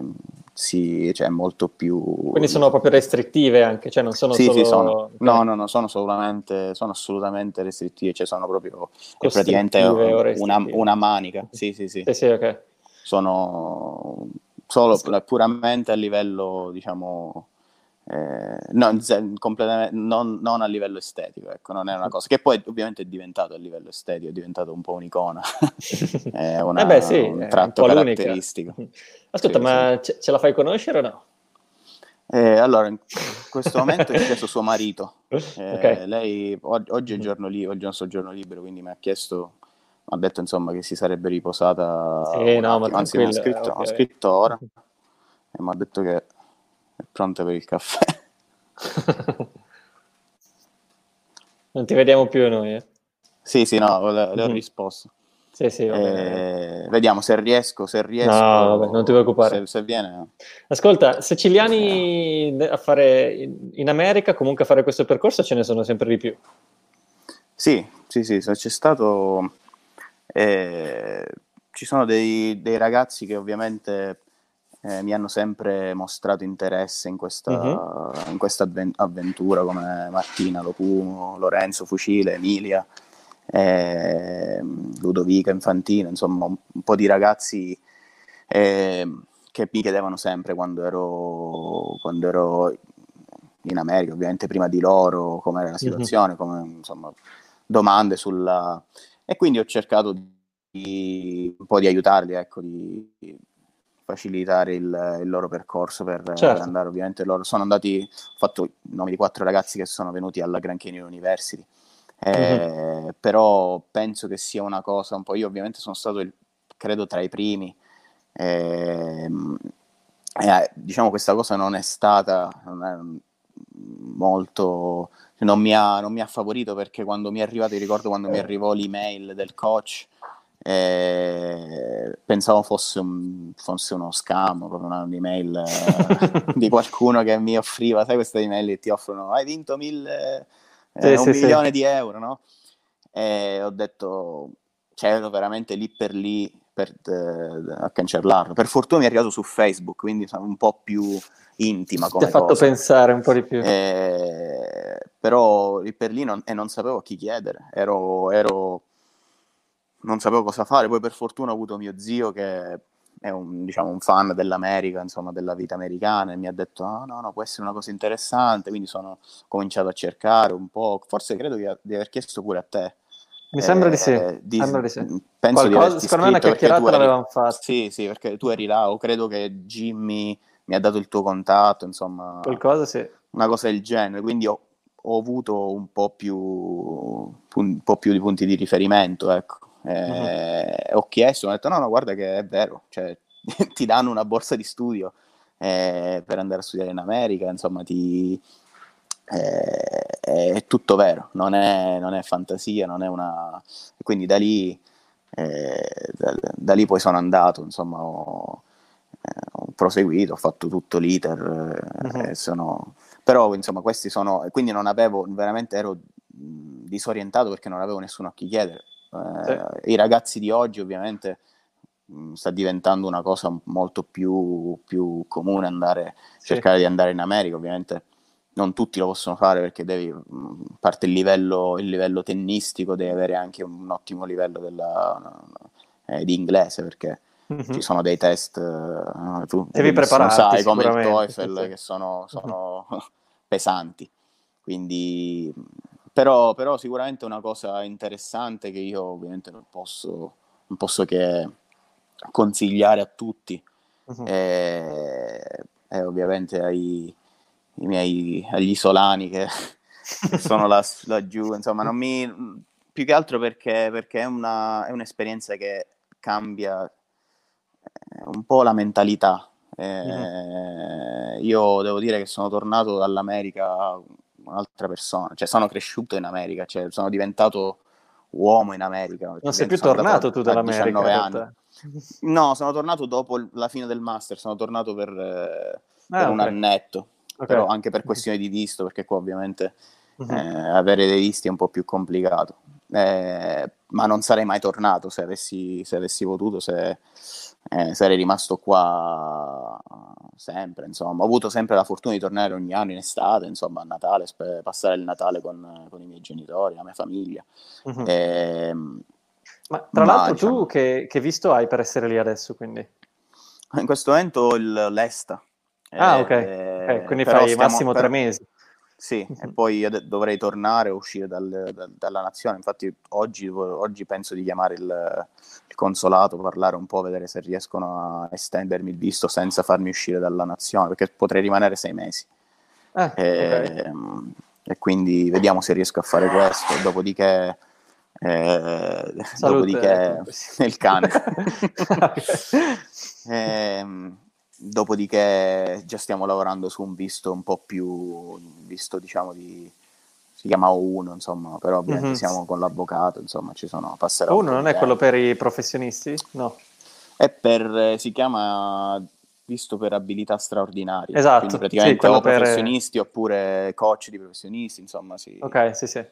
sì, cioè molto più... Quindi sono proprio restrittive anche, cioè non sono sì, solo... Sì, sono, no, no, no, sono solamente, sono assolutamente restrittive, cioè sono proprio praticamente una, una, manica, sì, sì, sì. Sì, sì, ok. Sono solo puramente a livello, diciamo, eh, no, non, non, a livello estetico, ecco, non è una cosa che poi ovviamente è diventato a livello estetico, è diventato un po' un'icona, è una, eh beh, sì, un tratto un caratteristico. Ascolta, sì, ma sì. Ce, la fai conoscere o no? Eh, allora, in questo momento è chiesto suo marito. Eh, okay. Lei oggi è il giorno lì, oggi è il nostro giorno libero, quindi mi ha chiesto, ha detto insomma che si sarebbe riposata. Sì, no, ma Anzi, mi ha scritto, okay. scritto ora e mi ha detto che è pronta per il caffè. non ti vediamo più noi, eh? Sì, sì, no, le, le ho mhm. risposto. Sì, sì, eh, vediamo se riesco, se riesco. No, vabbè, non ti preoccupare. Se, se viene. Ascolta, siciliani a fare in America, comunque a fare questo percorso ce ne sono sempre di più. Sì, sì, sì, c'è stato... Eh, ci sono dei, dei, ragazzi che ovviamente eh, mi hanno sempre mostrato interesse in questa, uh-huh. in questa avventura come Martina Lopumo, Lorenzo Fucile, Emilia, eh, Ludovica Infantino, insomma un po' di ragazzi eh, che mi chiedevano sempre quando ero, quando ero in America, ovviamente prima di loro, com'era la situazione, uh-huh. come, insomma, domande sulla... E quindi ho cercato di, un po' di aiutarli, ecco, di, facilitare il, il loro percorso per, certo. andare ovviamente loro sono andati ho fatto i nomi di quattro ragazzi che sono venuti alla Grand Canyon University eh, mm-hmm. però penso che sia una cosa un po' io ovviamente sono stato il, credo tra i primi eh, eh, diciamo questa cosa non è stata non è molto non mi, ha, non mi ha favorito perché quando mi è arrivato, ricordo quando mi arrivò l'email del coach, eh, pensavo fosse, un, fosse, uno scam, proprio un'email eh, di qualcuno che mi offriva, sai queste email che ti offrono, hai vinto mille, eh, sì, un sì, milione sì. di euro, no? E ho detto, cioè ero veramente lì per lì per, eh, a cancellarlo. Per fortuna mi è arrivato su Facebook, quindi sono un po' più intima come Ti ha fatto pensare un po' di più. Eh, però lì per lì non, e non sapevo a chi chiedere, ero, ero non sapevo cosa fare. Poi per fortuna ho avuto mio zio che è un, diciamo, un fan dell'America, insomma, della vita americana, e mi ha detto: oh, no, no, può essere una cosa interessante. Quindi sono cominciato a cercare un po'. Forse credo di, di aver chiesto pure a te. Mi sembra di sì. Eh, di, sembra di sì. Penso Qualcosa, di secondo me una chiacchierata l'avevamo fatta. Sì, sì, perché tu eri là, o credo che Jimmy mi ha dato il tuo contatto, insomma. Qualcosa, sì. Una cosa del genere. Quindi ho, ho avuto un po, più, un po' più di punti di riferimento, ecco. Eh, uh-huh. Ho chiesto, ho detto no, no, guarda che è vero, cioè, ti danno una borsa di studio eh, per andare a studiare in America, insomma, ti, eh, è tutto vero, non è, non è, fantasia, non è una... Quindi da lì, eh, da, da, lì poi sono andato, insomma, ho, eh, ho proseguito, ho fatto tutto l'iter, uh-huh. sono... però insomma questi sono... Quindi non avevo, veramente ero disorientato perché non avevo nessuno a chi chiedere. Eh, sì. I ragazzi di oggi ovviamente sta diventando una cosa molto più, più comune andare, sì. cercare di andare in America, ovviamente non tutti lo possono fare perché devi, a parte il livello, il livello tennistico, devi avere anche un ottimo livello della, eh, di inglese perché mm-hmm. ci sono dei test, uh, tu devi prepararti sai come il TOEFL sì. che sono, sono mm-hmm. pesanti. Quindi, però, però sicuramente è una cosa interessante che io ovviamente non posso, non posso che consigliare a tutti uh-huh. e, e, ovviamente ai, miei, agli isolani che, che sono là, laggiù, insomma, non mi, più che altro perché, perché è, una, è un'esperienza che cambia eh, un po' la mentalità. Eh, uh-huh. Io devo dire che sono tornato dall'America un'altra persona, cioè sono cresciuto in America, cioè sono diventato uomo in America. Non sei più tornato tu dall'America? 19 anni. No, sono tornato dopo la fine del master, sono tornato per, eh, ah, per un annetto, okay. però anche per questione di visto, perché qua ovviamente uh-huh. eh, avere dei visti è un po' più complicato. Eh, ma non sarei mai tornato se avessi, se avessi potuto, se, eh, sarei rimasto qua sempre, insomma, ho avuto sempre la fortuna di tornare ogni anno in estate, insomma, a Natale, sp- passare il Natale con, con, i miei genitori, la mia famiglia. Uh-huh. E, ma tra ma, l'altro diciamo, tu che, che, visto hai per essere lì adesso, quindi? In questo momento il, l'Esta. Ah, ok. Eh, quindi fai stiamo, massimo per, tre mesi. Sì, e poi dovrei tornare o uscire dal, dal, dalla nazione. Infatti, oggi, oggi, penso di chiamare il, il, consolato, parlare un po', vedere se riescono a estendermi il visto senza farmi uscire dalla nazione, perché potrei rimanere sei mesi. Ah, e, okay. e, quindi vediamo se riesco a fare questo. Dopodiché, eh, dopodiché il cane. e, Dopodiché già stiamo lavorando su un visto un po' più, visto diciamo di, si chiama O1, insomma, però ovviamente mm-hmm. siamo con l'avvocato, insomma, ci sono passerà. O1 non è quello per i professionisti? No. È per, si chiama visto per abilità straordinarie. Esatto. Quindi praticamente sì, o professionisti per... oppure coach di professionisti, insomma, sì. Ok, sì, sì.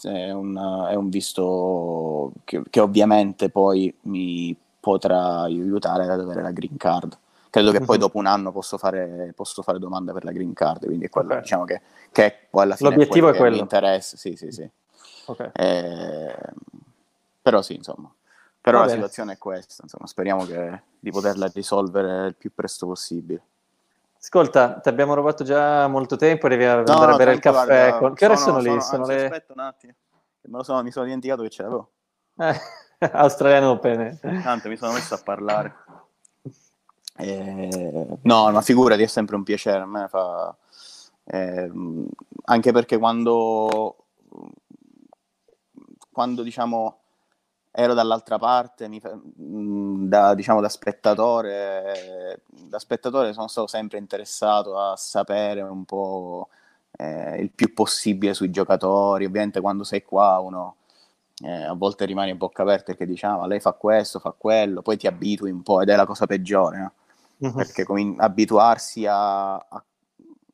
È un, è un visto che, che ovviamente poi mi potrà aiutare ad avere la green card. Credo che poi mhm. dopo un anno posso fare, posso fare domanda per la green card, quindi è quello okay. diciamo che, che poi alla fine L'obiettivo è quello, è quello. mi interessa, sì, sì, sì. Okay. Eh, però sì, insomma. Però Va la bene. situazione è questa, insomma, speriamo che, di poterla risolvere il più presto possibile. Ascolta, ti abbiamo rubato già molto tempo, devi andare no, a bere il caffè. Guarda. Che ore sono, sono lì? Sono, sono le... Aspetta un attimo, sono, mi sono dimenticato che ce l'avevo. Eh, Australiano Open. Tanto mi sono messo a parlare. Eh, no, ma figurati, è sempre un piacere, a me fa... Eh, anche perché quando, quando diciamo ero dall'altra parte, mi, da, diciamo, da spettatore, da spettatore sono stato sempre interessato a sapere un po' eh, il più possibile sui giocatori. Ovviamente quando sei qua uno eh, a volte rimani a bocca aperta perché diciamo lei fa questo, fa quello, poi ti abitui un po' ed è la cosa peggiore. No? Uh-huh. perché com- abituarsi a, a,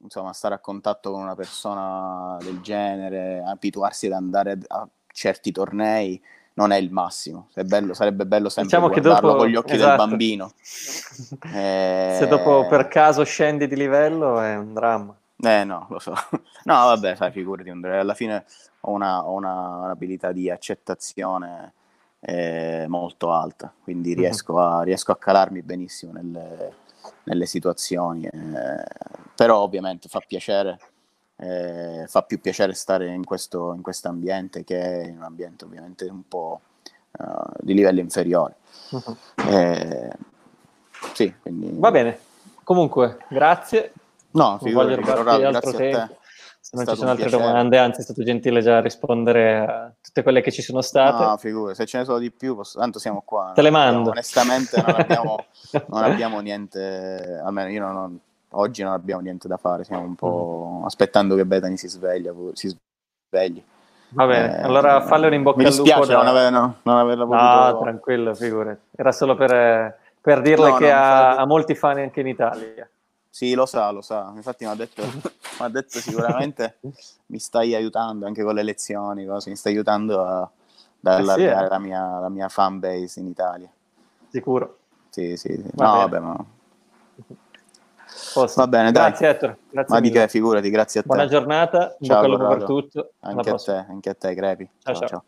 insomma, a stare a contatto con una persona del genere, abituarsi ad andare a, certi tornei non è il massimo. È bello, sarebbe bello sempre diciamo guardarlo dopo, con gli occhi esatto. del bambino. eh... Se dopo per caso scendi di livello è un dramma. Eh no, lo so. No, vabbè, fai figurati, Andrea. Alla fine ho, una, ho una, un'abilità di accettazione eh, molto alta, quindi mhm. riesco a, riesco a calarmi benissimo nelle, nelle situazioni, eh, però ovviamente fa piacere, eh, fa più piacere stare in questo in ambiente che in un ambiente ovviamente un po' uh, di livello inferiore. Uh-huh. sì, quindi... Va bene, comunque grazie. No, figurati, voglio rubarti altro tempo se non ci sono altre piacere. domande, anzi è stato gentile già a rispondere a tutte quelle che ci sono state. No, figure, se ce ne sono di più, posso... tanto siamo qua. Te le mando. onestamente non abbiamo, non abbiamo, niente, almeno io non, oggi non abbiamo niente da fare, stiamo un po' mm. aspettando che Betani si sveglia, si svegli. Va bene, eh, allora falle un in bocca al lupo. Mi da... non, aver, no, non averla voluto... No, tranquillo, figure. Era solo per, per dirle no, che ha, ha molti fan anche in Italia. Sì, lo sa, lo sa. Infatti mi ha detto, detto sicuramente mi stai aiutando anche con le lezioni, così, mi stai aiutando a, ad allargare eh sì, eh. la, mia, la mia fan base in Italia. Sicuro. Sì, sì, sì. Va no, vabbè, ma... Va bene, grazie dai. Ettore. Grazie ma mille. di che, figurati, grazie a te. Buona giornata, ciao, per tutto. Anche a te, anche a te, Crepi. ciao. ciao. ciao. ciao.